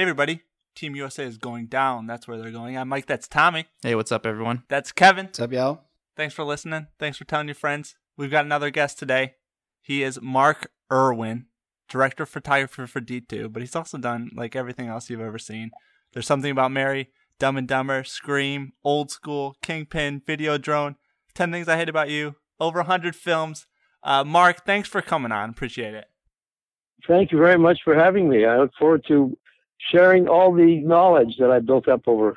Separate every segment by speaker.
Speaker 1: Hey everybody, Team USA is going down. That's where they're going. I'm Mike. That's Tommy.
Speaker 2: Hey, what's up, everyone?
Speaker 1: That's Kevin.
Speaker 3: What's up, y'all?
Speaker 1: Thanks for listening. Thanks for telling your friends. We've got another guest today. He is Mark Irwin, director of photography for D2, but he's also done like everything else you've ever seen. There's something about Mary, Dumb and Dumber, Scream, Old School, Kingpin, Videodrome, 10 Things I Hate About You, over 100 films. Uh, Mark, thanks for coming on. Appreciate it.
Speaker 4: Thank you very much for having me. I look forward to sharing all the knowledge that I built up over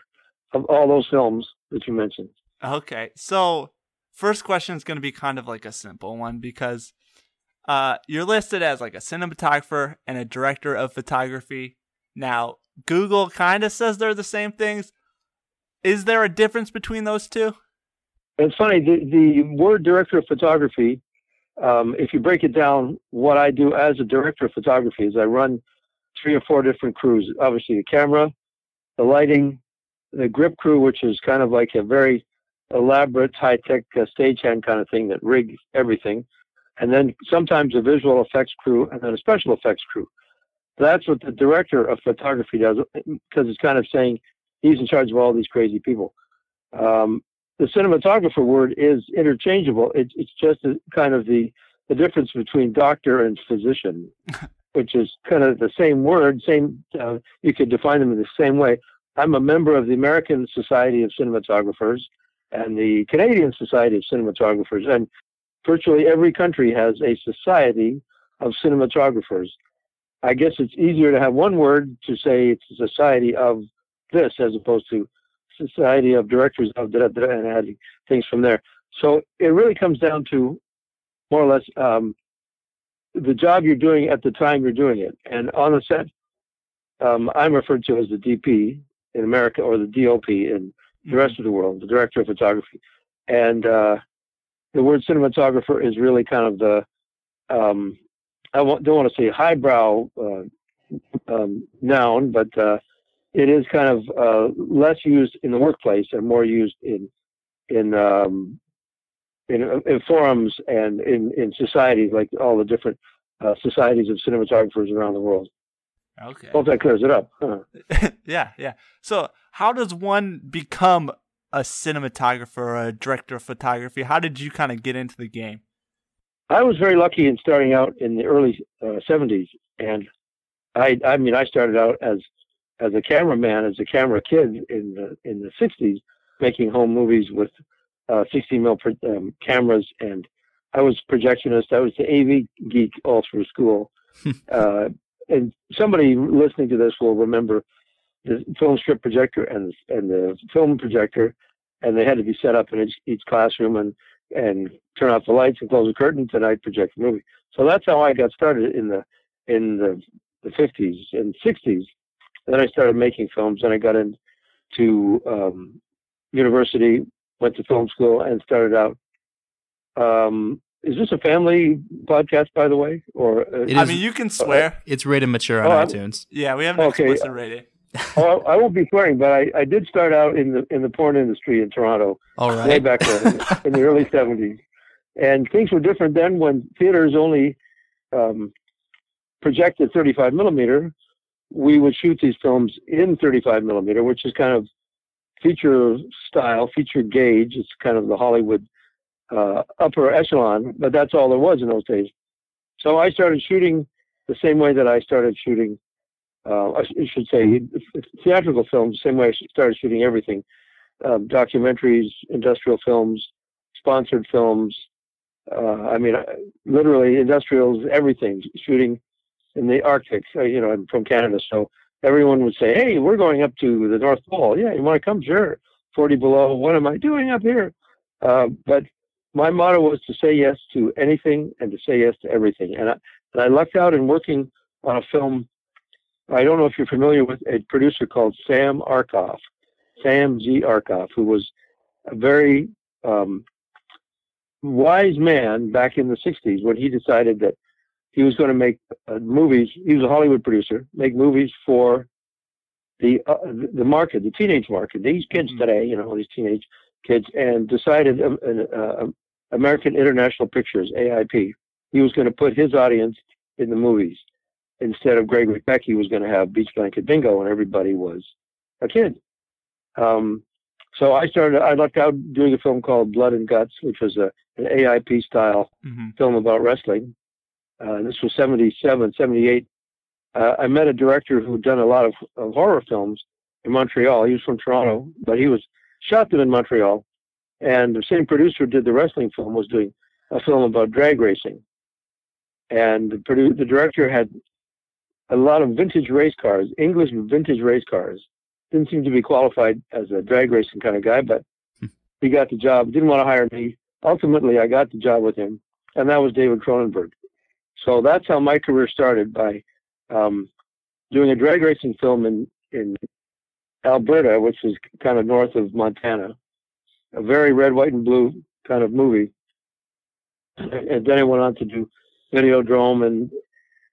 Speaker 4: of all those films that you mentioned.
Speaker 1: Okay. So, first question is going to be kind of like a simple one because uh, you're listed as like a cinematographer and a director of photography. Now, Google kind of says they're the same things. Is there a difference between those two?
Speaker 4: It's funny, the, the word director of photography, um, if you break it down, what I do as a director of photography is I run three or four different crews. Obviously, the camera, the lighting, the grip crew, which is kind of like a very elaborate, high tech uh, stagehand kind of thing that rigs everything. And then sometimes a visual effects crew and then a special effects crew. That's what the director of photography does because it's kind of saying he's in charge of all these crazy people. Um, the cinematographer word is interchangeable. It's, it's just a, kind of the, the difference between doctor and physician, which is kind of the same word, same, uh, you could define them in the same way. I'm a member of the American Society of Cinematographers and the Canadian Society of Cinematographers, and virtually every country has a society of cinematographers. I guess it's easier to have one word to say it's a society of this as opposed to society of directors of da, da, da, and adding things from there. So it really comes down to more or less um, the job you're doing at the time you're doing it. And on the set, um, I'm referred to as the DP in America or the DOP in the rest of the world, the director of photography. And uh, the word cinematographer is really kind of the um, I don't want to say highbrow uh, um, noun, but uh, it is kind of uh, less used in the workplace and more used in in um, in, in, forums and in in societies like all the different uh, societies of cinematographers around the world.
Speaker 1: Okay.
Speaker 4: Hope that clears it up. Huh?
Speaker 1: yeah, yeah. So, how does one become a cinematographer or a director of photography? How did you kind of get into the game?
Speaker 4: I was very lucky in starting out in the early uh, 70s, and I I mean I started out as as a cameraman, as a camera kid in the in the 60s, making home movies with uh, 16 mil um, cameras, and I was projectionist. I was the AV geek all through school. uh, and somebody listening to this will remember the film strip projector and and the film projector, and they had to be set up in each, each classroom and and turn off the lights and close the curtains, and I'd project the movie. So that's how I got started in the in the, the 50s and 60s. Then I started making films, and I got into um, university, went to film school, and started out. Um, is this a family podcast, by the way? Or uh,
Speaker 1: I mean, you can swear.
Speaker 2: It's rated mature on
Speaker 4: Oh,
Speaker 2: iTunes.
Speaker 1: yeah, we have an
Speaker 4: Okay.
Speaker 1: explicit rating.
Speaker 4: oh, I won't be swearing, but I, I did start out in the in the porn industry in Toronto
Speaker 2: All right.
Speaker 4: way back then in the early 70s. And things were different then when theaters only um, projected 35 millimeter. We would shoot these films in 35 millimeter, which is kind of feature style, feature gauge. It's kind of the Hollywood uh, upper echelon, but that's all there was in those days. So I started shooting the same way that I started shooting. Uh, I should say theatrical films, the same way I started shooting everything um, documentaries, industrial films, sponsored films. Uh, I mean, uh, literally industrials, everything. Shooting in the Arctic. Uh, you know, I'm from Canada, so everyone would say, "Hey, we're going up to the North Pole. Yeah, you want to come? Sure. 40 below. What am I doing up here?" Uh, but my motto was to say yes to anything and to say yes to everything. And I, and I lucked out in working on a film. I don't know if you're familiar with a producer called Sam Arkoff, Sam Z. Arkoff, who was a very um, wise man back in the 60s when he decided that he was going to make uh, movies. He was a Hollywood producer, make movies for the uh, the market, the teenage market. These kids mm-hmm. today, you know, these teenage kids, and decided um, uh, American International Pictures (AIP). He was going to put his audience in the movies instead of Gregory Peck. He was going to have Beach Blanket Bingo, and everybody was a kid. Um, so I started. I lucked out doing a film called Blood and Guts, which was a an AIP style mm-hmm. film about wrestling. Uh, this was 77, 78. Uh, I met a director who'd done a lot of, of, horror films in Montreal. He was from Toronto, but he was shot them in Montreal. And the same producer who did the wrestling film was doing a film about drag racing. And the, produ- the director had a lot of vintage race cars, English vintage race cars. Didn't seem to be qualified as a drag racing kind of guy, but he got the job. Didn't want to hire me ultimately I got the job with him, and that was David Cronenberg. So that's how my career started by um, doing a drag racing film in in Alberta, which is kind of north of Montana, a very red, white, and blue kind of movie. And then I went on to do Videodrome and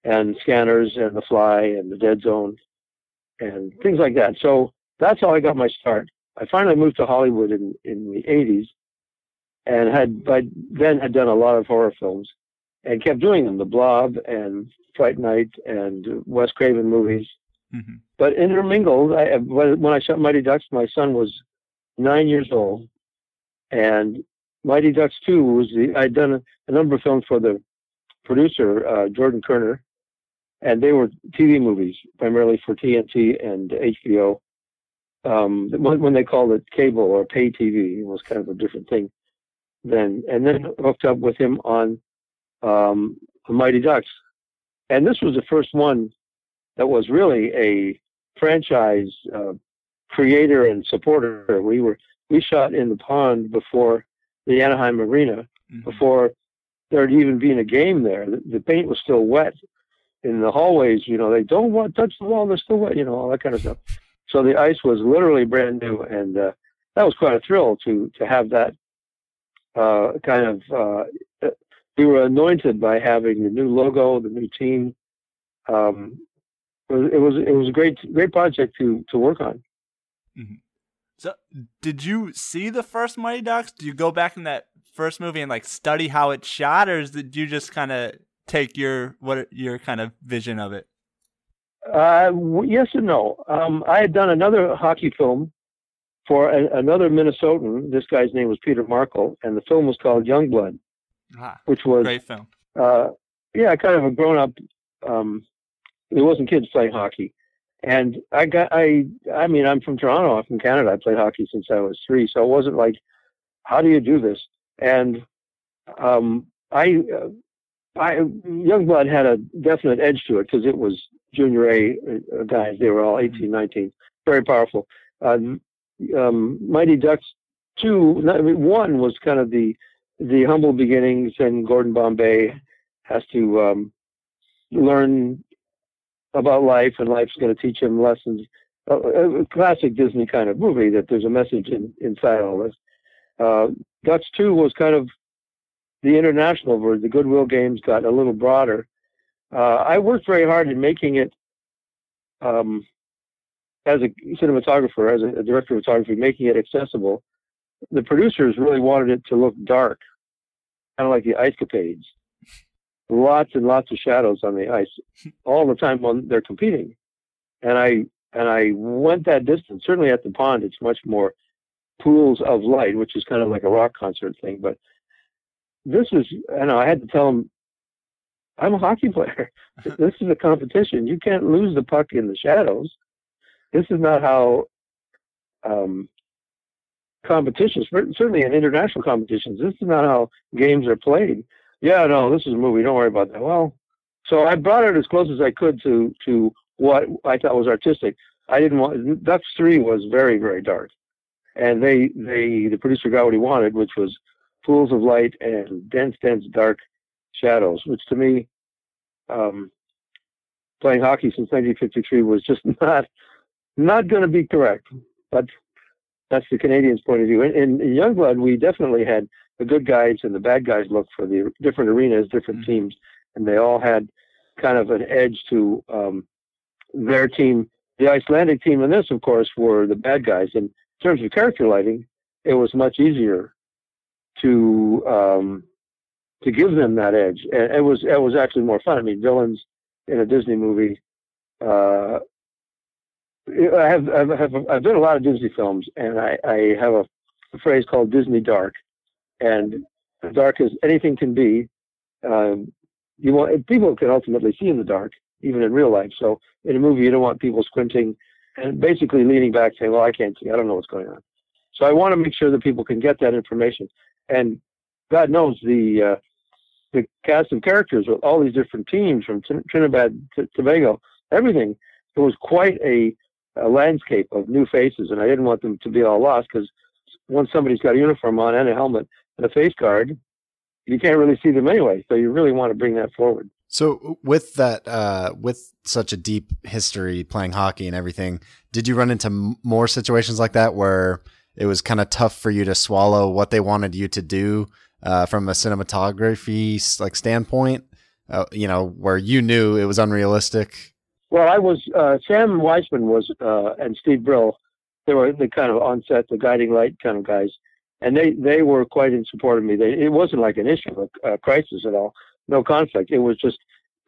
Speaker 4: and Scanners and The Fly and The Dead Zone and things like that. So that's how I got my start. I finally moved to Hollywood in in the 80s and had by then had done a lot of horror films and kept doing them, The Blob and Fright Night and Wes Craven movies. Mm-hmm. But intermingled, I, when I shot Mighty Ducks, my son was nine years old, and Mighty Ducks 2 was the, I'd done a, a number of films for the producer, uh, Jordan Kerner, and they were TV movies, primarily for TNT and HBO. Um, when, when they called it cable or pay TV, it was kind of a different thing then, and then hooked up with him on um, Mighty Ducks. And this was the first one that was really a franchise uh, creator and supporter. We were we shot in the pond before the Anaheim Arena, mm-hmm. before there had even been a game there. The, the, paint was still wet in the hallways. You know, they don't want to touch the wall; they're still wet. You know, all that kind of stuff. So the ice was literally brand new, and uh, that was quite a thrill to to have that uh, kind of uh, we were anointed by having the new logo, the new team. Um, it was, it was a great great project to to work on.
Speaker 1: Mm-hmm. So, did you see the first Mighty Ducks? Did you go back in that first movie and like study how it shot, or did you just kind of take your what your kind of vision of it?
Speaker 4: Uh, yes and no. Um, I had done another hockey film for a, another Minnesotan. This guy's name was Peter Markle, and the film was called Youngblood,
Speaker 1: ah,
Speaker 4: which was
Speaker 1: great film.
Speaker 4: Uh, yeah, kind of a grown up. Um, it wasn't kids playing hockey, and I got I I mean I'm from Toronto. I'm from Canada. I played hockey since I was three, so it wasn't like, how do you do this? And um, I. Uh, I Youngblood had a definite edge to it because it was junior A uh, guys. They were all 18, 19, very powerful. Uh, um, Mighty Ducks two, one was kind of the the humble beginnings, and Gordon Bombay has to um, learn about life, and life's going to teach him lessons. A, classic Disney kind of movie that there's a message in, inside all this. Uh, Ducks two was kind of the international version. The Goodwill Games got a little broader. Uh, I worked very hard in making it um, as a cinematographer, as a director of photography, making it accessible, the producers really wanted it to look dark, kind of like the Ice Capades. Lots and lots of shadows on the ice all the time when they're competing. And I and I went that distance. Certainly at the pond, it's much more pools of light, which is kind of like a rock concert thing. But this is, I know, I had to tell them, I'm a hockey player. this is a competition. You can't lose the puck in the shadows this is not how um, competitions, certainly in international competitions, this is not how games are played. Yeah, no, this is a movie. Don't worry about that. Well, so I brought it as close as I could to to what I thought was artistic. I didn't want Ducks Three was very very dark, and they they the producer got what he wanted, which was pools of light and dense, dense, dark shadows, which to me, um, playing hockey since 1953 was just not not going to be correct. But that's the Canadians' point of view. In, in, Youngblood, we definitely had the good guys and the bad guys look for the different arenas, different mm-hmm. teams, and they all had kind of an edge to um, their team. The Icelandic team in this, of course, were the bad guys. And in terms of character lighting, it was much easier to um, to give them that edge. And it was it was actually more fun. I mean, villains in a Disney movie. Uh, I have I've, I've done a lot of Disney films, and I, I have a, a phrase called Disney dark, and dark as anything can be. Um, you want people can ultimately see in the dark, even in real life. So in a movie, you don't want people squinting and basically leaning back, saying, "Well, I can't see. I don't know what's going on." So I want to make sure that people can get that information. And God knows the uh, the cast of characters with all these different teams from Trinidad to Tobago, everything. It was quite a, a landscape of new faces, and I didn't want them to be all lost because once somebody's got a uniform on and a helmet and a face guard, you can't really see them anyway. So you really want to bring that forward.
Speaker 2: So with that, uh, with such a deep history playing hockey and everything, did you run into m- more situations like that where it was kind of tough for you to swallow what they wanted you to do uh, from a cinematography like standpoint? Uh, you know, where you knew it was unrealistic.
Speaker 4: Well, I was uh, Sam Weisman was uh, and Steve Brill. They were the kind of on set, the guiding light kind of guys, and they they were quite in support of me. They, it wasn't like an issue, a, a crisis at all, no conflict. It was just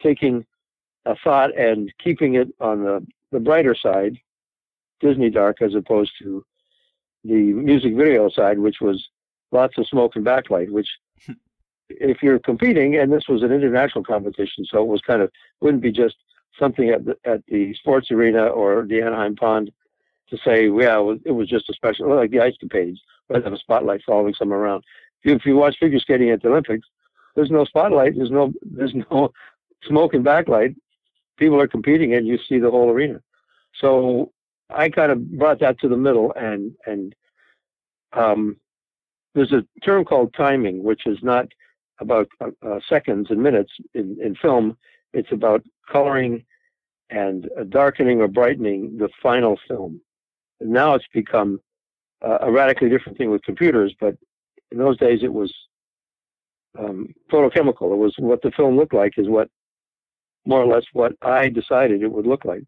Speaker 4: taking a thought and keeping it on the the brighter side, Disney dark, as opposed to the music video side, which was lots of smoke and backlight, which if you're competing, and this was an international competition, so it was kind of wouldn't be just something at the, at the sports arena or the Anaheim Pond to say, yeah, it was, just a special, like the ice capades, they have a spotlight following someone around. If you, if you watch figure skating at the Olympics, there's no spotlight, there's no there's no smoke and backlight. People are competing, and you see the whole arena. So I kind of brought that to the middle, and and um, there's a term called timing, which is not about uh, seconds and minutes in, in film. It's about coloring and uh, darkening or brightening the final film. And now it's become a radically different thing with computers, but in those days it was um, photochemical. It was what the film looked like is what more or less what I decided it would look like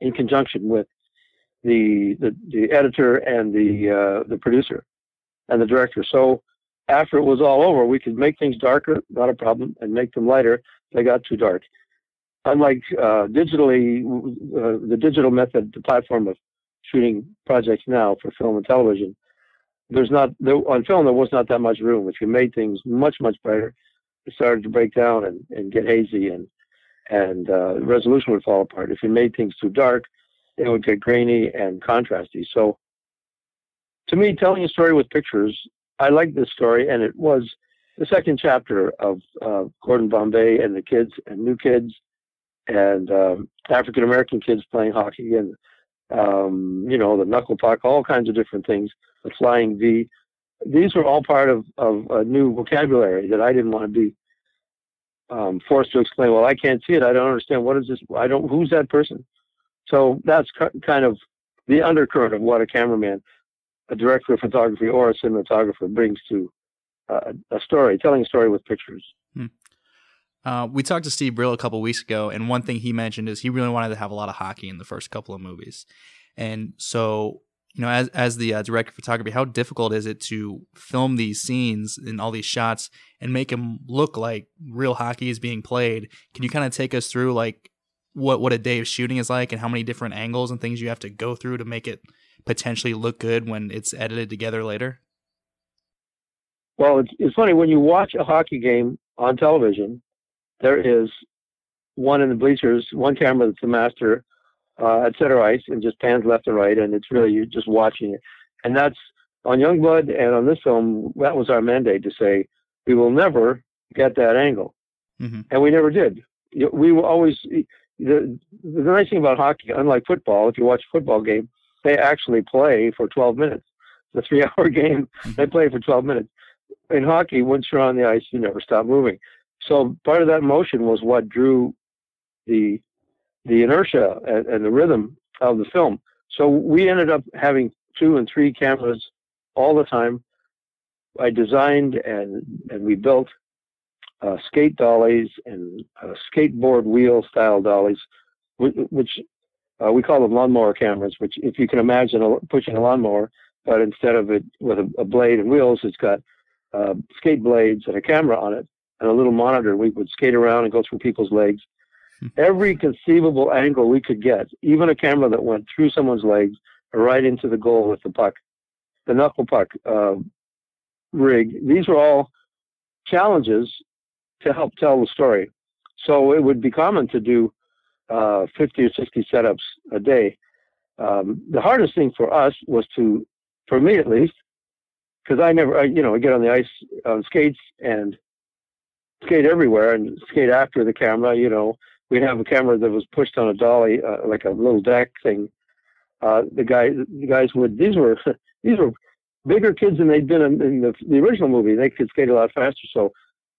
Speaker 4: in conjunction with the the, the editor and the uh, the producer and the director. So after it was all over, we could make things darker, not a problem, and make them lighter. They got too dark. Unlike uh, digitally, uh, the digital method, the platform of shooting projects now for film and television, there's not there, on film there was not that much room. If you made things much much brighter, it started to break down and, and get hazy, and and uh, resolution would fall apart. If you made things too dark, it would get grainy and contrasty. So to me, telling a story with pictures, I like this story, and it was the second chapter of uh, Gordon Bombay and the kids and new kids and um, African American kids playing hockey and um, you know the knuckle puck, all kinds of different things. The flying V. These were all part of, of a new vocabulary that I didn't want to be um, forced to explain. Well, I can't see it. I don't understand. What is this? I don't. Who's that person? So that's kind of the undercurrent of what a cameraman, a director of photography, or a cinematographer brings to uh, a story, telling a story with pictures. Hmm.
Speaker 3: Uh, we talked to Steve Brill a couple weeks ago, and one thing he mentioned is he really wanted to have a lot of hockey in the first couple of movies. And so, you know, as as the uh, director of photography, how difficult is it to film these scenes and all these shots and make them look like real hockey is being played? Can you kind of take us through like what what a day of shooting is like and how many different angles and things you have to go through to make it potentially look good when it's edited together later?
Speaker 4: Well, it's, it's funny when you watch a hockey game on television, there is one in the bleachers, one camera that's the master uh, at center ice and just pans left and right, and it's really you just watching it. And that's on Youngblood and on this film. That was our mandate to say we will never get that angle, mm-hmm. and we never did. We will always the the nice thing about hockey, unlike football, if you watch a football game, they actually play for 12 minutes. The three-hour game, they play for 12 minutes. In hockey, once you're on the ice, you never stop moving. So part of that motion was what drew the the inertia and, and the rhythm of the film. So we ended up having two and three cameras all the time. I designed and and we built uh, skate dollies and uh, skateboard wheel style dollies, which, uh, we call them lawnmower cameras. Which, if you can imagine pushing a lawnmower, but instead of it with a, a blade and wheels, it's got uh, skate blades and a camera on it and a little monitor. We would skate around and go through people's legs. Hmm. Every conceivable angle we could get, even a camera that went through someone's legs right into the goal with the puck, the knuckle puck uh, rig. These were all challenges to help tell the story. So it would be common to do uh, 50 or 60 setups a day. Um, the hardest thing for us was to, for me at least, because I never, I, you know, I get on the ice on skates and skate everywhere and skate after the camera. You know, we'd have a camera that was pushed on a dolly, uh, like a little deck thing. Uh, the guy, the guys would. These were these were bigger kids than they'd been in, in the, the original movie. They could skate a lot faster. So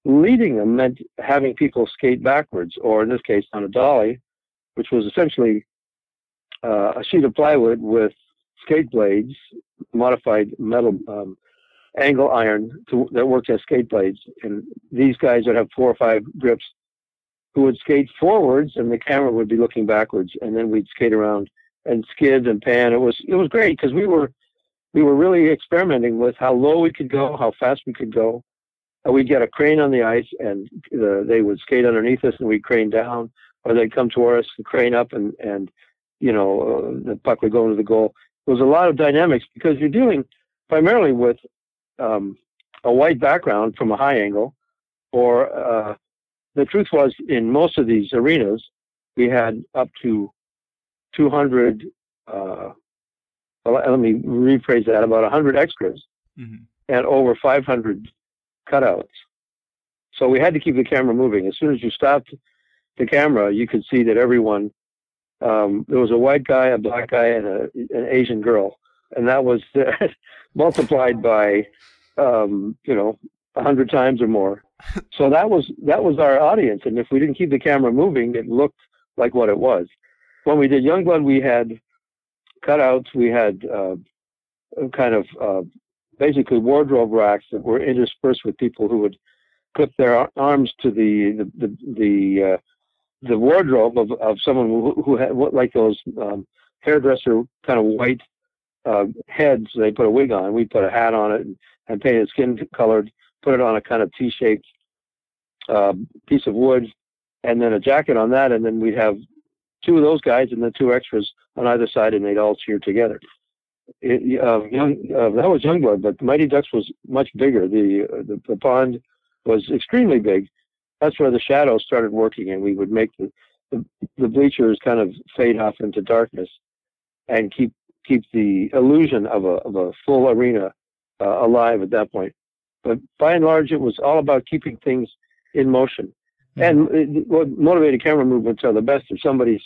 Speaker 4: leading them meant having people skate backwards, or in this case, on a dolly, which was essentially uh, a sheet of plywood with skate blades, modified metal um, angle iron to, that worked as skate blades. And these guys would have four or five grips who would skate forwards, and the camera would be looking backwards, and then we'd skate around and skid and pan. It was it was great because we were we were really experimenting with how low we could go, how fast we could go, And we'd get a crane on the ice and uh, they would skate underneath us and we'd crane down or they'd come toward us and crane up and, and you know, uh, the puck would go into the goal. There was a lot of dynamics because you're dealing primarily with um, a white background from a high angle or uh, the truth was in most of these arenas, we had up to 200, uh, let me rephrase that, about 100 extras mm-hmm. and over 500 cutouts. So we had to keep the camera moving. As soon as you stopped the camera, you could see that everyone um, there was a white guy, a black guy, and a, an Asian girl, and that was multiplied by um, you know a hundred times or more. So that was that was our audience, and if we didn't keep the camera moving, it looked like what it was. When we did Youngblood, we had cutouts, we had uh, kind of uh, basically wardrobe racks that were interspersed with people who would clip their arms to the the the, the, uh, the wardrobe of, of someone who, who had like those um, hairdresser kind of white uh, heads. They put a wig on. We put a hat on it and, and painted skin colored. Put it on a kind of T-shaped uh, piece of wood, and then a jacket on that, and then we'd have two of those guys and then two extras on either side, and they'd all cheer together it, uh, young that was Youngblood, but Mighty Ducks was much bigger. The, uh, the, the pond was extremely big. That's where the shadows started working, and we would make the, the the bleachers kind of fade off into darkness, and keep keep the illusion of a of a full arena uh, alive at that point. But by and large, it was all about keeping things in motion. Mm-hmm. And it, what motivated camera movements are the best if somebody's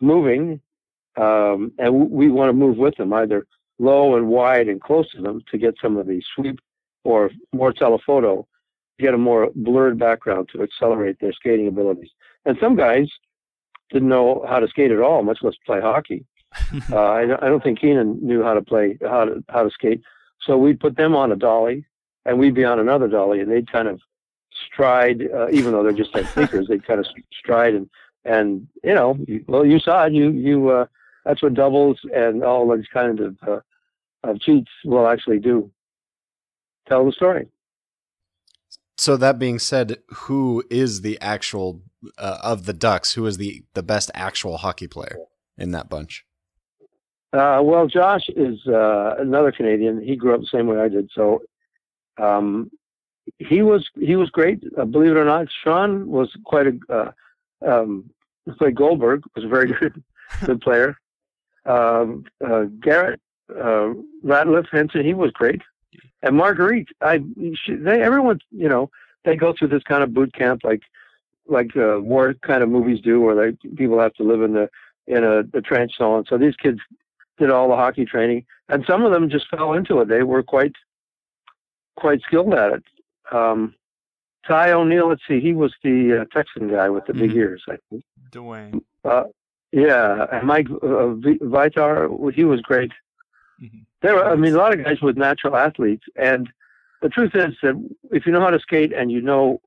Speaker 4: moving, um, and we want to move with them, either low and wide and close to them to get some of the sweep or more telephoto, get a more blurred background to accelerate their skating abilities. And some guys didn't know how to skate at all, much less play hockey. uh, I, I, don't think Keenan knew how to play how to how to skate. So we'd put them on a dolly, and we'd be on another dolly, and they'd kind of stride, uh, even though they're just like sneakers, they'd kind of stride and and you know, well, you saw it. You you uh, that's what doubles and all those kind of uh, of cheats will actually do. Tell the story.
Speaker 2: So that being said, who is the actual uh, of the Ducks? Who is the the best actual hockey player in that bunch?
Speaker 4: Uh, well, Josh is uh, another Canadian. He grew up the same way I did, so um, he was he was great. Uh, believe it or not, Shaun was quite a uh, um, played Goldberg was a very good good player. Um, uh, Garette uh, Ratliff Henson, he was great, and Marguerite. I she, they everyone you know they go through this kind of boot camp like like war kind of movies do, where they people have to live in the in a, a trench so on. So these kids did all the hockey training, and some of them just fell into it. They were quite quite skilled at it. Um, Ty O'Neal, let's see, he was the uh, Texan guy with the big
Speaker 3: Mhm.
Speaker 4: ears, I think.
Speaker 1: Dwayne.
Speaker 4: Uh, yeah, and Mike uh, Vitar, he was great.
Speaker 1: Mhm.
Speaker 4: There were, I mean, a lot of guys with natural athletes, and the truth is that if you know how to skate and you know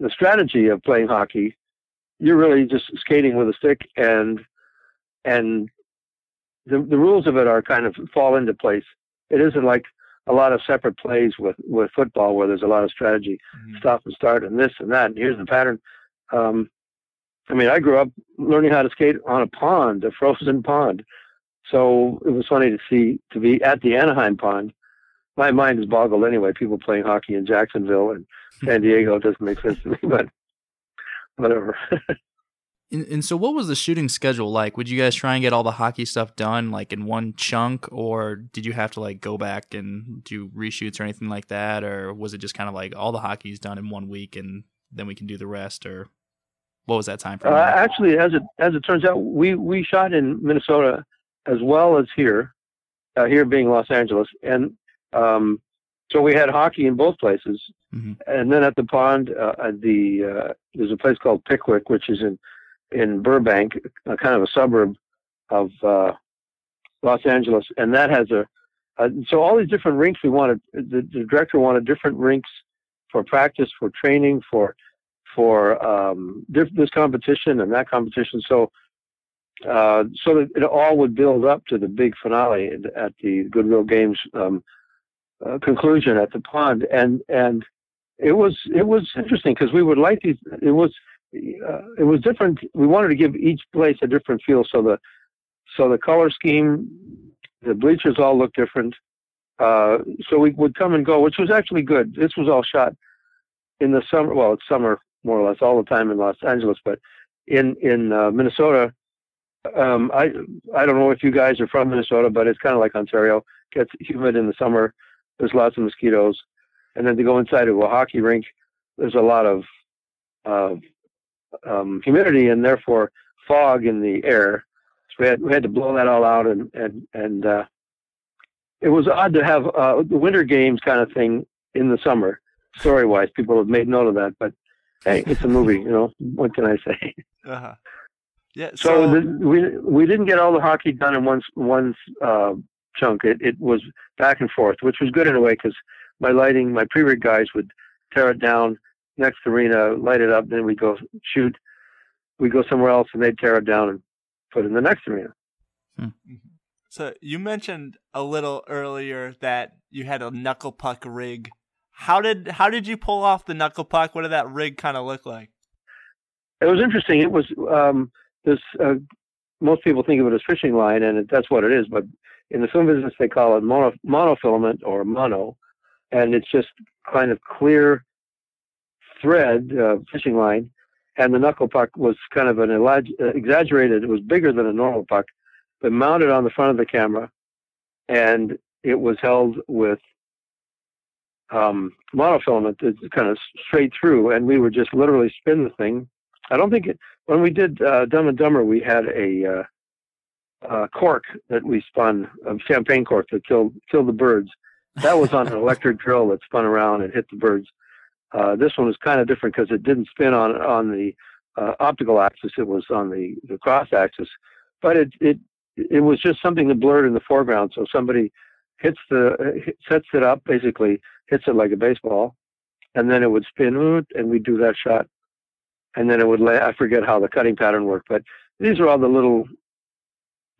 Speaker 4: the strategy of playing hockey, you're really just skating with a stick, and and the the rules of it are kind of fall into place. It isn't like a lot of separate plays with with football where there's a lot of strategy
Speaker 1: Mhm.
Speaker 4: stop and start and this and that and here's the pattern. Um, I mean, I grew up learning how to skate on a pond, a frozen pond. So it was funny to see to be at the Anaheim pond. My mind is boggled anyway. People playing hockey in Jacksonville and San Diego doesn't make sense to me, but whatever.
Speaker 3: And, and so, what was the shooting schedule like? Would you guys try and get all the hockey stuff done like in one chunk, or did you have to like go back and do reshoots or anything like that, or was it just kind of like all the hockey's done in one week and then we can do the rest, or what was that time frame?
Speaker 4: Uh, actually, as it as it turns out, we we shot in Minnesota as well as here, uh, here being Los Angeles, and um, so we had hockey in both places.
Speaker 3: Mhm.
Speaker 4: And then at the pond, uh, at the uh, there's a place called Pickwick, which is in in Burbank, uh, kind of a suburb of uh, Los Angeles, and that has a uh, so all these different rinks we wanted. The, the director wanted different rinks for practice, for training, for for um, this, competition and that competition. So, uh, so that it all would build up to the big finale at- at the Goodwill Games um, uh, conclusion at the pond, and and it was it was interesting because we would like these. It was uh, it was different. We wanted to give each place a different feel. So the so the color scheme, the bleachers all look different. Uh, so we would come and go, which was actually good. This was all shot in the summer. Well, it's summer more or less all the time in Los Angeles, but in in uh, Minnesota, um, I I don't know if you guys are from Minnesota, but it's kind of like Ontario. It Gets humid in the summer. There's lots of mosquitoes, and then to go inside of a hockey rink, there's a lot of uh, um, humidity and therefore fog in the air. So we had we had to blow that all out, and and and uh, it was odd to have uh, the winter games kind of thing in the summer. Story wise, people have made note of that, but hey, it's a movie, you know. What can I say?
Speaker 1: Uh-huh. Yeah.
Speaker 4: So,
Speaker 1: So,
Speaker 4: the, we we didn't get all the hockey done in one one uh, chunk. It it was back and forth, which was good in a way because my lighting, my pre-rig guys would tear it down next arena, light it up, then we go shoot. We go somewhere else, and they'd tear it down and put it in the next arena.
Speaker 1: so you mentioned a little earlier that you had a knuckle puck rig. How did how did you pull off the knuckle puck? What did that rig kind of look like?
Speaker 4: It was interesting. It was um, this. Uh, most people think of it as fishing line, and it, that's what it is. But in the film business, they call it mono, monofilament or mono, and it's just kind of clear thread uh, fishing line. And the knuckle puck was kind of an elag- uh, exaggerated. It was bigger than a normal puck, but mounted on the front of the camera, and it was held with um, monofilament that's kind of straight through, and we would just literally spin the thing. I don't think it. When we did uh, Dumb and Dumber, we had a uh, uh, cork that we spun, a champagne cork that killed killed the birds. That was on an electric drill that spun around and hit the birds. Uh, this one was kind of different because it didn't spin on on the uh, optical axis; it was on the, the cross axis. But it it it was just something that blurred in the foreground. So somebody hits the sets it up, basically hits it like a baseball, and then it would spin, and we'd do that shot, and then it would lay. I forget how the cutting pattern worked, but these are all the little,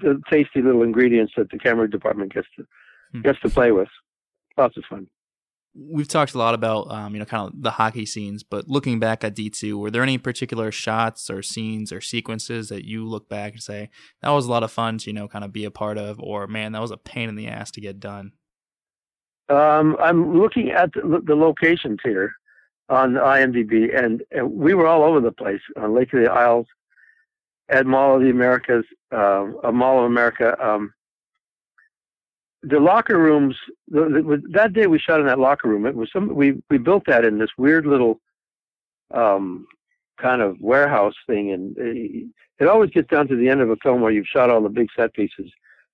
Speaker 4: the tasty little ingredients that the camera department gets to
Speaker 3: Hmm.
Speaker 4: gets to play with. Lots of fun.
Speaker 3: We've talked a lot about um, you know kind of the hockey scenes, but looking back at D two, were there any particular shots or scenes or sequences that you look back and say that was a lot of fun to you know kind of be a part of, or man, that was a pain in the ass to get done?
Speaker 4: Um, I'm looking at the, locations here on IMDb, and, and we were all over the place on Lake of the Isles, at Mall of the Americas, uh, Mall of America. Um, the locker rooms. The, the, that day we shot in that locker room. It was some. We we built that in this weird little um, kind of warehouse thing, and it, it always gets down to the end of a film where you've shot all the big set pieces,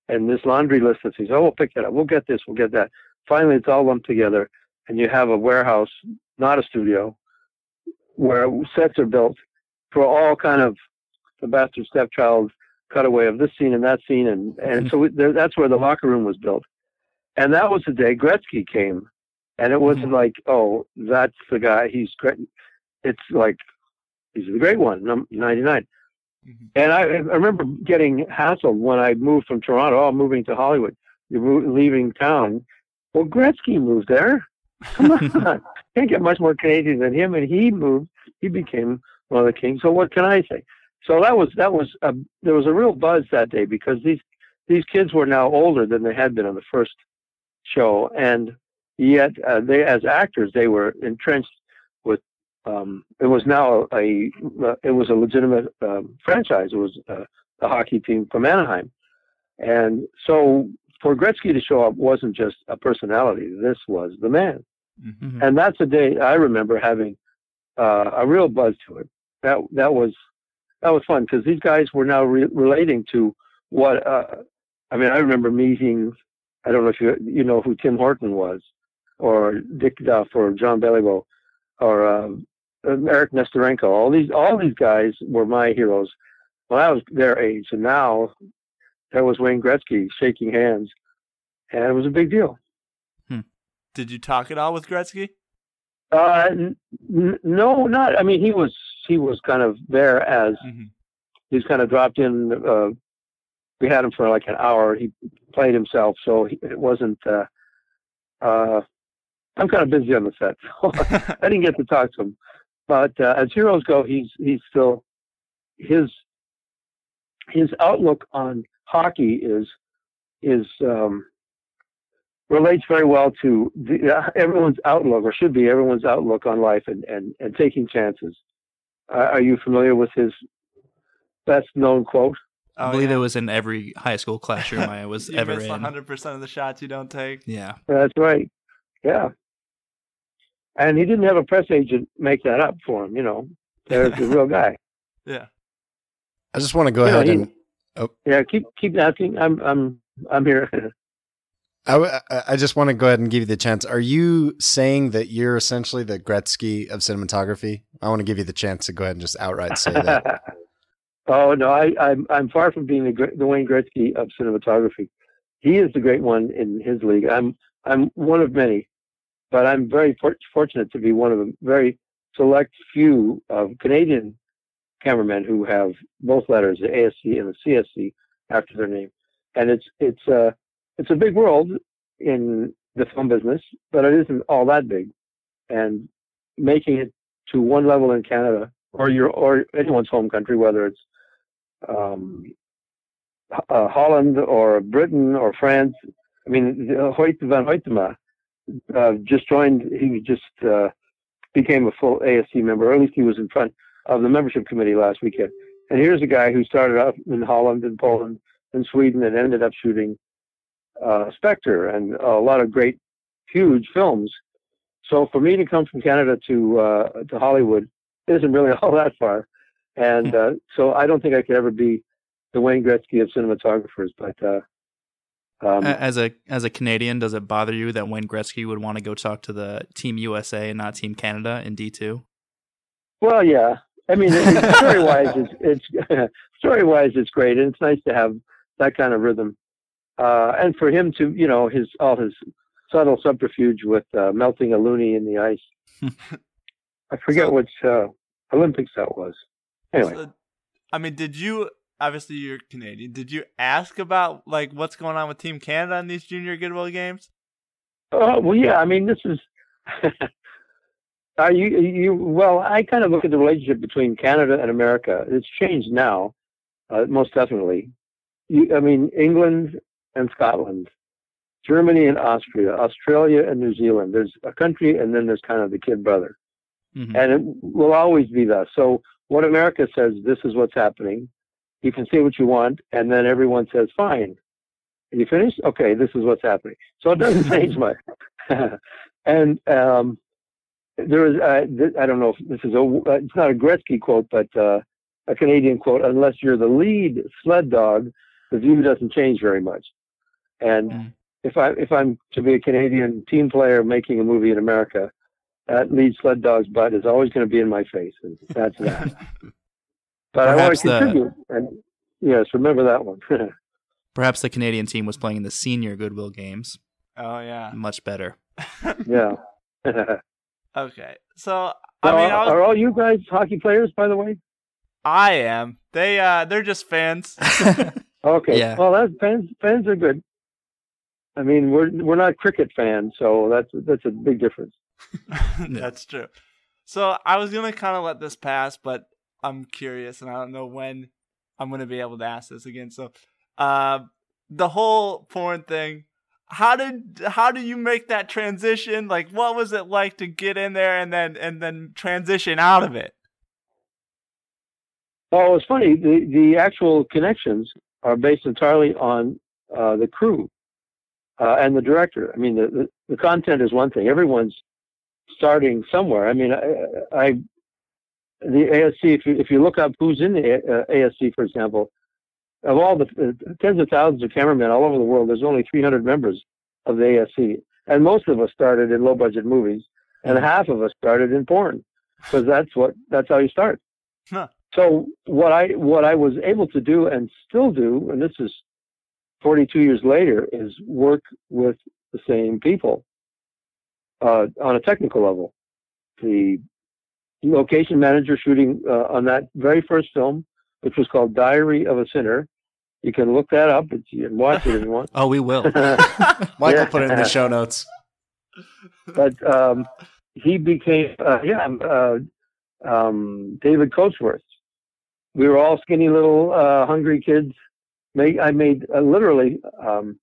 Speaker 4: and this laundry list that says, "Oh, we'll pick that up. We'll get this. We'll get that." Finally, it's all lumped together, and you have a warehouse, not a studio, where sets are built for all kind of the bastard stepchild cutaway of this scene and that scene, and and so we, there, that's where the locker room was built, and that was the day Gretzky came, and it wasn't
Speaker 3: Mm-hmm.
Speaker 4: like, oh, that's the guy. He's great. It's like he's the great one, num- 99.
Speaker 1: Mhm.
Speaker 4: And I, I remember getting hassled when I moved from Toronto. Oh, moving to Hollywood. You're leaving town. Well, Gretzky moved there. Come on, can't get much more Canadian than him. And he moved. He became one of the kings. So what can I say? So that was that was a, there was a real buzz that day because these these kids were now older than they had been on the first show, and yet uh, they as actors they were entrenched with. Um, it was now a it was a legitimate um, franchise. It was uh, a hockey team from Anaheim, and so for Gretzky to show up wasn't just a personality. This was the man,
Speaker 1: Mhm.
Speaker 3: Mhm.
Speaker 4: and that's a day I remember having uh, a real buzz to it. That that was that was fun because these guys were now re- relating to what uh, I mean. I remember meeting. I don't know if you you know who Tim Horton was, or Dick Duff, or Jean Beliveau, or um, Eric Nesterenko. All these all these guys were my heroes when I was their age, and now there was Wayne Gretzky shaking hands, and it was a big deal.
Speaker 1: Did you talk at all with Gretzky?
Speaker 4: Uh, n- no, not. I mean, he was he was kind of there as
Speaker 1: Mhm.
Speaker 4: he's kind of dropped in. Uh, we had him for like an hour. He played himself, so he, it wasn't. Uh, uh, I'm kind of busy on the set, so I didn't get to talk to him. But uh, as heroes go, he's he's still his his outlook on hockey is is um, relates very well to the, uh, everyone's outlook, or should be everyone's outlook on life and and, and taking chances. Uh, are you familiar with his best known quote?
Speaker 3: I
Speaker 1: Oh,
Speaker 3: believe
Speaker 1: yeah.
Speaker 3: it was in every high school classroom I was
Speaker 1: you
Speaker 3: ever
Speaker 1: miss
Speaker 3: in.
Speaker 1: 100% of the shots you don't take.
Speaker 3: Yeah.
Speaker 4: That's right. Yeah. And he didn't have a press agent make that up for him, you know. There's the real guy.
Speaker 1: Yeah.
Speaker 2: I just want to go
Speaker 4: Yeah,
Speaker 2: ahead
Speaker 4: he-
Speaker 2: and
Speaker 4: Yeah, keep keep asking. I'm I'm I'm here.
Speaker 2: I, w- I- just want to go ahead and give you the chance. Are you saying that you're essentially the Gretzky of cinematography? I want to give you the chance to go ahead and just outright say that.
Speaker 4: oh no, I I'm I'm far from being the the Wayne Gretzky of cinematography. He is the great one in his league. I'm I'm one of many, but I'm very for- fortunate to be one of the very select few of Canadian cameramen who have both letters, the ASC and the CSC, after their name. And it's it's uh it's a big world in the film business, but it isn't all that big. And making it to one level in Canada or your or anyone's home country, whether it's um, uh, Holland or Britain or France. I mean, Hoyt van Hoytema uh, just joined. He just uh, became a full ASC member, or at least he was in front of the membership committee last weekend. And here's a guy who started out in Holland and Poland and Sweden and ended up shooting uh, Spectre and a lot of great, huge films. So for me to come from Canada to uh, to Hollywood isn't really all that far, and uh, so I don't think I could ever be the Wayne Gretzky of cinematographers. But uh, um,
Speaker 3: as a as a Canadian, does it bother you that Wayne Gretzky would want to go talk to the Team USA and not Team Canada in D two?
Speaker 4: well, yeah, I mean, story wise, it's, it's story wise, it's great, and it's nice to have that kind of rhythm, uh, and for him to, you know, his all his subtle subterfuge with uh, melting a loonie in the ice. I forget
Speaker 1: So-
Speaker 4: which uh, Olympics that was. Anyway.
Speaker 1: So, I mean, did you obviously you're Canadian? Did you ask about like what's going on with Team Canada in these Junior Goodwill games?
Speaker 4: Oh well, yeah. I mean, this is. Are you you? Well, I kind of look at the relationship between Canada and America. It's changed now, uh, most definitely. You, I mean, England and Scotland, Germany and Austria, Australia and New Zealand. There's a country, and then there's kind of the kid brother,
Speaker 3: Mhm.
Speaker 4: and it will always be that. So what America says, this is what's happening. You can say what you want, and then everyone says, fine. Are you finished? Okay, this is what's happening. So it doesn't change much. and um, there is, uh, th- I don't know if this is a, uh, it's not a Gretzky quote, but uh, a Canadian quote. Unless you're the lead sled dog, the view doesn't change very much. And
Speaker 3: Mm.
Speaker 4: if I if I'm to be a Canadian team player making a movie in America, that lead sled dog's butt is always going to be in my face, and that's that. but I want
Speaker 3: Perhaps
Speaker 4: to
Speaker 3: the-
Speaker 4: contribute, and yes, remember that one.
Speaker 3: Perhaps the Canadian team was playing in the senior Goodwill games.
Speaker 1: Oh yeah.
Speaker 3: Much better.
Speaker 4: yeah.
Speaker 1: Okay. So
Speaker 4: I
Speaker 1: I mean, I, was,
Speaker 4: are all you guys hockey players, by the way?
Speaker 1: I am. They uh, they're just fans.
Speaker 4: Okay.
Speaker 3: Yeah.
Speaker 4: Well, that's fans. Fans are good. I mean, we're we're not cricket fans, so that's that's a big difference.
Speaker 1: That's true. So I was gonna kind of let this pass, but I'm curious, and I don't know when I'm gonna be able to ask this again. So, uh, the whole porn thing. How did how did you make that transition? Like, what was it like to get in there and then and then transition out of it?
Speaker 4: Well, it's funny. The the actual connections are based entirely on uh, the crew uh, and the director. I mean, the, the the content is one thing. Everyone's starting somewhere. I mean, I, I the ASC. If you if you look up who's in the uh, ASC, for example, of all the uh, tens of thousands of cameramen all over the world, there's only 300 members of the ASC, and most of us started in low budget movies, and half of us started in porn, because that's what that's how you start.
Speaker 1: Huh.
Speaker 4: So what I what I was able to do and still do, and this is 42 years later, is work with the same people uh, on a technical level. The location manager shooting uh, on that very first film, which was called Diary of a Sinner. You can look that up and watch it if you want.
Speaker 3: oh, we will.
Speaker 2: Michael
Speaker 4: Yeah.
Speaker 2: put it in the show notes.
Speaker 4: but um, he became uh, yeah uh, um, David Coatsworth. We were all skinny little uh, hungry kids. Made, I made uh, literally um,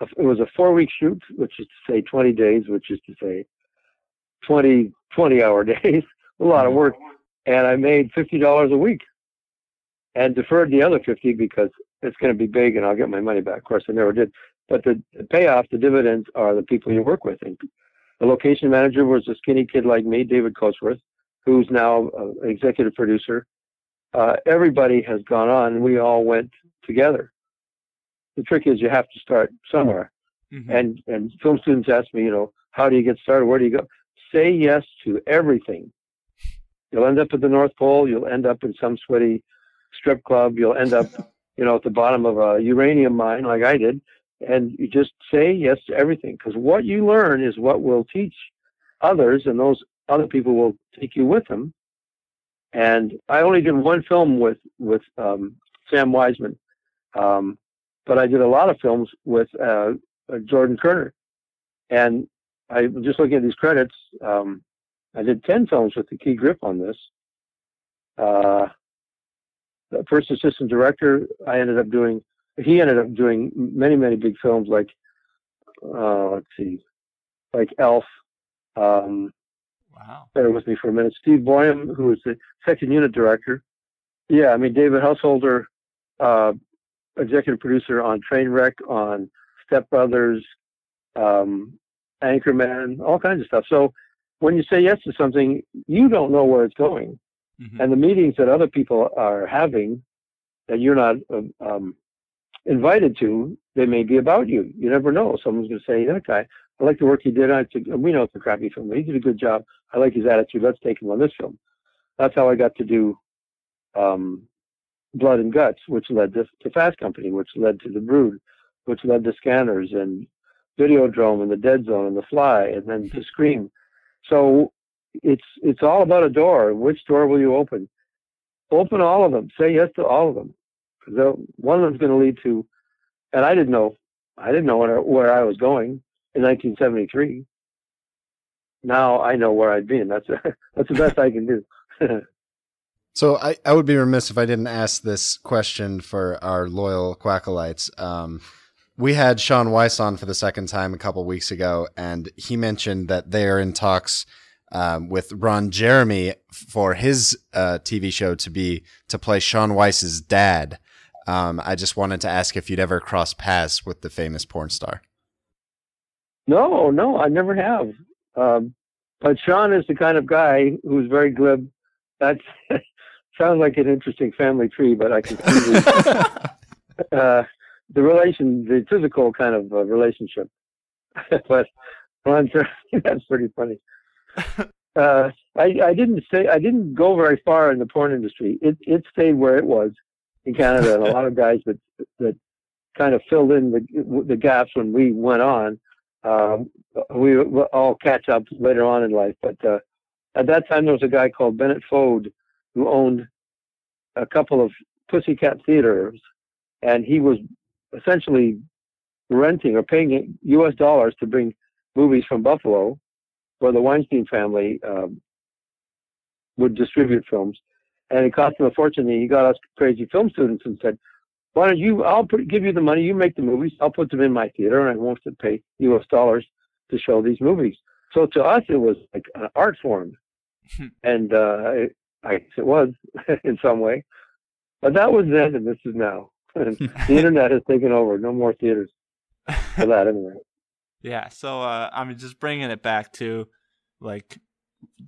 Speaker 4: a- it was a four week shoot, which is to say 20 days, which is to say 20 20 hour days, a lot of work, and I made fifty dollars a week, and deferred the other fifty because it's going to be big and I'll get my money back. Of course, I never did. But the, the payoff, the dividends, are the people you work with. And the location manager was a skinny kid like me, David Coatsworth, who's now uh, an executive producer. Uh, everybody has gone on, we all went together. The trick is you have to start somewhere.
Speaker 1: Mhm.
Speaker 4: And and film students ask me, you know, how do you get started? Where do you go? Say yes to everything. You'll end up at the North Pole. You'll end up in some sweaty strip club. You'll end up, you know, at the bottom of a uranium mine like I did. And you just say yes to everything because what you learn is what will teach others, and those other people will take you with them. And I only did one film with with um, Sam Wiseman, um, but I did a lot of films with uh, uh, Jordan Kerner. And I just looking at these credits. Um, I did 10 films with the key grip on this. Uh, the first assistant director, I ended up doing, he ended up doing many, many big films like, uh, let's see, like Elf. Um,
Speaker 1: Wow.
Speaker 4: bear with me for a minute. Steve Boyum, who was the second unit director. Yeah, I mean, David Householter, uh, executive producer on Trainwreck, on Step Brothers, um, Anchorman, all kinds of stuff. So when you say yes to something, you don't know where it's going.
Speaker 1: Mhm.
Speaker 4: And the meetings that other people are having that you're not um, um, invited to, they may be about you. You never know. Someone's going to say, that guy, I like the work he did. I took, we know it's a crappy film, but he did a good job. I like his attitude. Let's take him on this film. That's how I got to do um, Blood and Guts, which led to, to Fast Company, which led to The Brood, which led to Scanners and Videodrome and The Dead Zone and The Fly, and then to Scream. So it's it's all about a door. Which door will you open? Open all of them. Say yes to all of them. Because one of them's going to lead to, and I didn't know, I didn't know where, where I was going in 1973. Now I know where I'd be, and that's that's the best I can do.
Speaker 2: So I, I would be remiss if I didn't ask this question for our loyal Quackalites. Um, we had Shaun Weiss on for the second time a couple weeks ago, and he mentioned that they are in talks um, with Ron Jeremy for his uh, TV show to be to play Shaun Weiss's dad. Um, I just wanted to ask if you'd ever cross paths with the famous porn star.
Speaker 4: No, no, I never have. Um, but Shaun is the kind of guy who's very glib. That sounds like an interesting family tree, but I can see the, uh, the relation, the physical kind of uh, relationship. but that's pretty funny. Uh, I, I didn't say I didn't go very far in the porn industry. It it stayed where it was in Canada, and a lot of guys that that kind of filled in the the gaps when we went on. Um, we all catch up later on in life, but uh, at that time there was a guy called Bennett Fode who owned a couple of Pussycat theaters, and he was essentially renting or paying U.S. dollars to bring movies from Buffalo, where the Weinstein family um, would distribute films, and it cost him a fortune. And he got us crazy film students and said, "Why don't you? I'll put, give you the money. You make the movies. I'll put them in my theater, and I won't have to pay U.S. dollars to show these movies." So to us, it was like an art form, and uh, it, I guess it was in some way. But that was then, and this is now. the internet has taken over. No more theaters for that, anyway.
Speaker 1: Yeah. So uh, I'm just bringing it back to like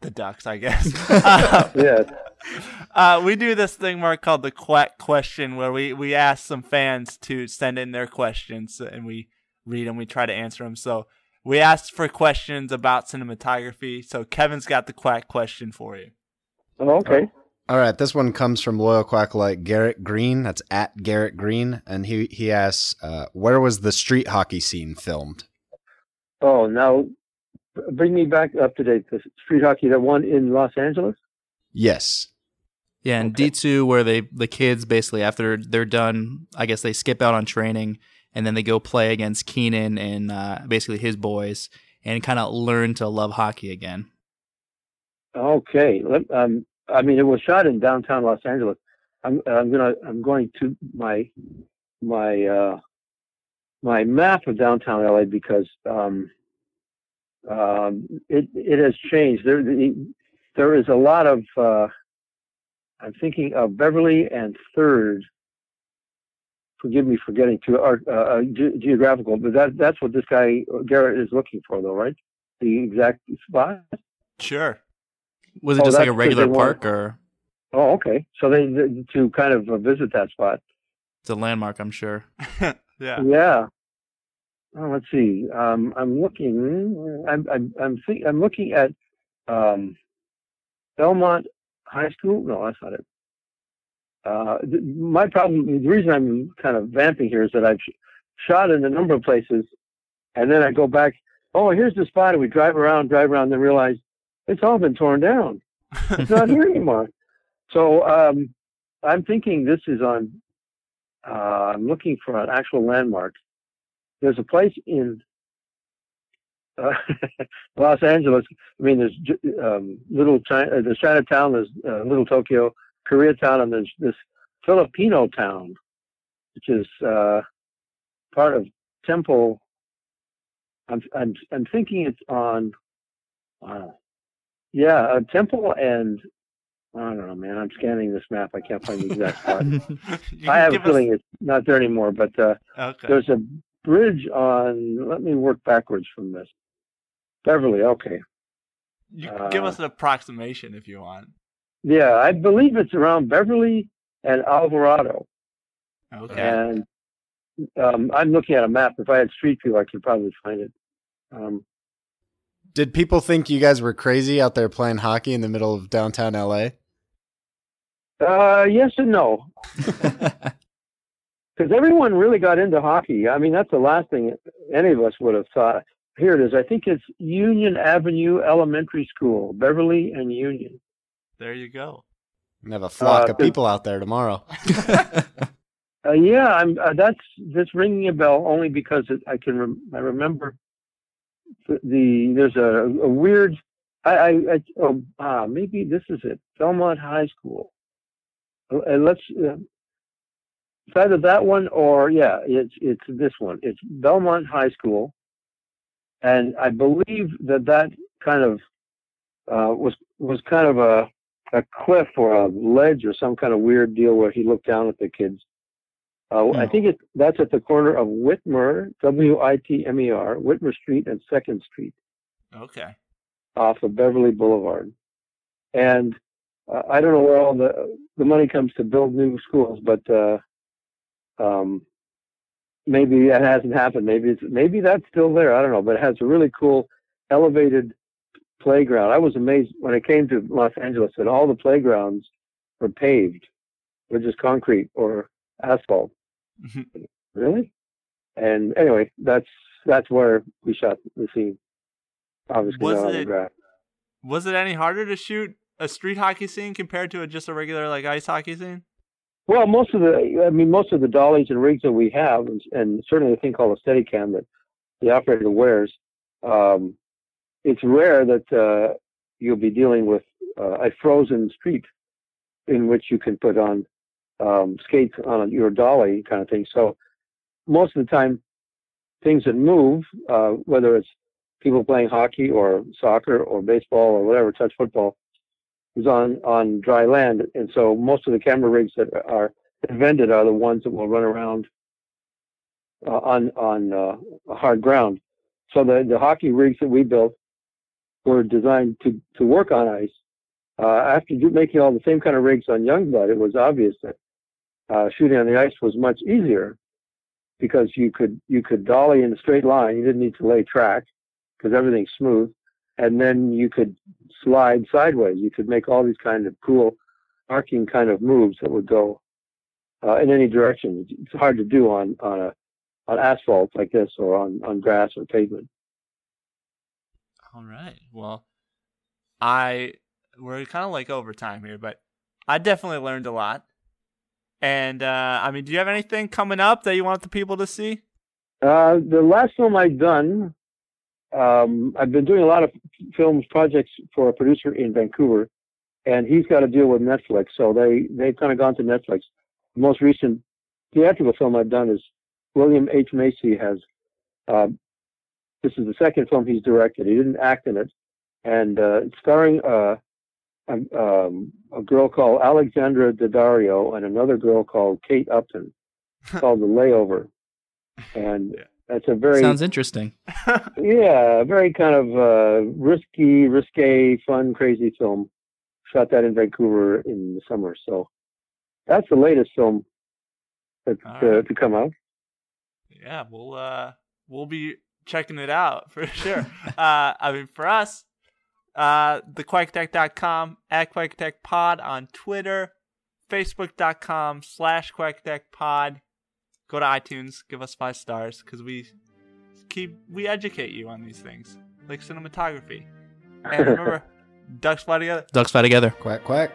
Speaker 1: the ducks, I guess.
Speaker 4: yeah.
Speaker 1: Uh, we do this thing, Mark, called the Quack question, where we we ask some fans to send in their questions and we read them. We try to answer them. So we asked for questions about cinematography. So Kevin's got the Quack question for you.
Speaker 4: Oh, okay.
Speaker 2: All right, this one comes from loyal quacklight Garrett Green. That's at Garrett Green, and he he asks, uh, "Where was the street hockey scene filmed?"
Speaker 4: Oh, now bring me back up to date. The street hockey, the one in Los Angeles.
Speaker 2: Yes.
Speaker 3: Yeah, and D two where they the kids basically after they're done, I guess they skip out on training and then they go play against Kenan and uh, basically his boys and kind of learn to love hockey again.
Speaker 4: Okay, um, I mean, it was shot in downtown Los Angeles. I'm I'm gonna I'm going to my my uh, my map of downtown LA because um, um, it it has changed. There there is a lot of uh, I'm thinking of Beverly and Third. Forgive me for getting too uh, uh ge- geographical, but that that's what this guy Garrett is looking for, though, right? The exact spot.
Speaker 1: Sure.
Speaker 3: Was it
Speaker 4: Oh,
Speaker 3: just like a regular
Speaker 4: they want-
Speaker 3: park or
Speaker 4: Oh, okay. So they, they to kind of uh, visit that spot.
Speaker 3: it's a landmark? I'm sure.
Speaker 1: yeah.
Speaker 4: Yeah. Oh, let's see. Um, I'm looking. I'm I'm I'm, think, I'm looking at um, Belmont High School. No, that's not it. Uh, th- my problem. The reason I'm kind of vamping here is that I've sh- shot in a number of places, and then I go back. Oh, here's the spot, and we drive around, drive around, then realize it's all been torn down. It's not here anymore. So um, I'm thinking this is on. Uh, I'm looking for an actual landmark. There's a place in uh, Los Angeles. I mean, there's um, little China, uh, there's Chinatown, there's uh, Little Tokyo, Koreatown, and there's this Filipino town, which is uh, part of Temple. I'm I'm I'm thinking it's on. Uh, yeah, uh, Temple and I don't know, man. I'm scanning this map. I can't find the exact spot. I have a
Speaker 1: give us-
Speaker 4: feeling it's not there anymore, but uh,
Speaker 1: Okay.
Speaker 4: there's a bridge on. Let me work backwards from this. Beverly, okay.
Speaker 1: You can give
Speaker 4: uh,
Speaker 1: us an approximation if you want.
Speaker 4: Yeah, I believe it's around Beverly and Alvarado.
Speaker 1: Okay.
Speaker 4: And um, I'm looking at a map. If I had Street View, I could probably find it. Um,
Speaker 2: Did people think you guys were crazy out there playing hockey in the middle of downtown LA?
Speaker 4: uh, yes and no, because everyone really got into hockey. I mean, that's the last thing any of us would have thought. Here it is. I think it's Union Avenue Elementary School, Beverly and Union.
Speaker 1: there you go.
Speaker 2: And have a flock
Speaker 4: Uh,
Speaker 2: of people out there tomorrow.
Speaker 4: Uh, yeah, I'm. Uh, that's that's ringing a bell only because it, I can. Rem- I remember the, the there's a, a weird. I, I, I oh ah maybe this is it. Belmont High School. Uh, and let's. Uh, it's either that one or yeah, it's it's this one. It's Belmont High School, and I believe that that kind of uh, was was kind of a a cliff or a ledge or some kind of weird deal where he looked down at the kids. Uh, I
Speaker 3: Hmm.
Speaker 4: think it, that's at the corner of Witmer, W-I-T-M-E-R, Witmer Street and Second Street,
Speaker 1: Okay.
Speaker 4: off of Beverly Boulevard. And uh, I don't know where all the the money comes to build new schools, but uh, Um, maybe that hasn't happened. Maybe it's maybe that's still there. I don't know, but it has a really cool elevated playground. I was amazed when I came to Los Angeles that all the playgrounds were paved, with just concrete or asphalt. Mm-hmm. really? And anyway, that's that's where we shot the scene. Obviously,
Speaker 1: Was it-. Was it any harder to shoot a street hockey scene compared to a, just a regular like ice hockey scene?
Speaker 4: Well, most of the, I mean, most of the dollies and rigs that we have, and, and certainly a thing called a Steadicam that the operator wears, um, it's rare that uh, you'll be dealing with uh, a frozen street in which you can put on um, skates on your dolly kind of thing. So most of the time, things that move, uh, whether it's people playing hockey or soccer or baseball or whatever, touch football, is on on dry land, and so most of the camera rigs that are invented are the ones that will run around uh, on on uh, hard ground. So the the hockey rigs that we built were designed to to work on ice. Uh, after making all the same kind of rigs on Youngblood, it was obvious that uh, shooting on the ice was much easier because you could you could dolly in a straight line. You didn't need to lay track because everything's smooth, and then you could slide sideways. You could make all these kind of cool arcing kind of moves that would go uh, in any direction. It's hard to do on on a on asphalt like this or on on grass or pavement.
Speaker 1: All right. Well, I we're kind of like overtime here, but I definitely learned a lot. And uh, I mean, do you have anything coming up that you want the people to see?
Speaker 4: Uh, the last film I'd done, um, I've been doing a lot of films projects for a producer in Vancouver, and he's got to deal with Netflix. So they they've kind of gone to Netflix. The most recent theatrical film I've done is William H Macy has. Uh, this is the second film he's directed. He didn't act in it, and uh, it's starring uh, a, um, a girl called Alexandra Daddario and another girl called Kate Upton, called The Layover, and
Speaker 1: Yeah.
Speaker 4: That's a very
Speaker 3: Sounds interesting.
Speaker 4: yeah, a very kind of uh, risky, risque, fun, crazy film. Shot that in Vancouver in the summer, so that's the latest film that's
Speaker 1: All
Speaker 4: uh,
Speaker 1: right.
Speaker 4: to come out.
Speaker 1: yeah, we'll uh, we'll be checking it out for sure. uh, I mean, for us, uh, thequaketech.com at quaketechpod on Twitter, facebook.com slash quaketechpod. Go to iTunes, give us five stars because we keep we educate you on these things like cinematography. And remember, ducks fly together.
Speaker 3: Ducks fly together.
Speaker 2: Quack quack.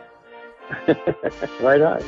Speaker 4: right on.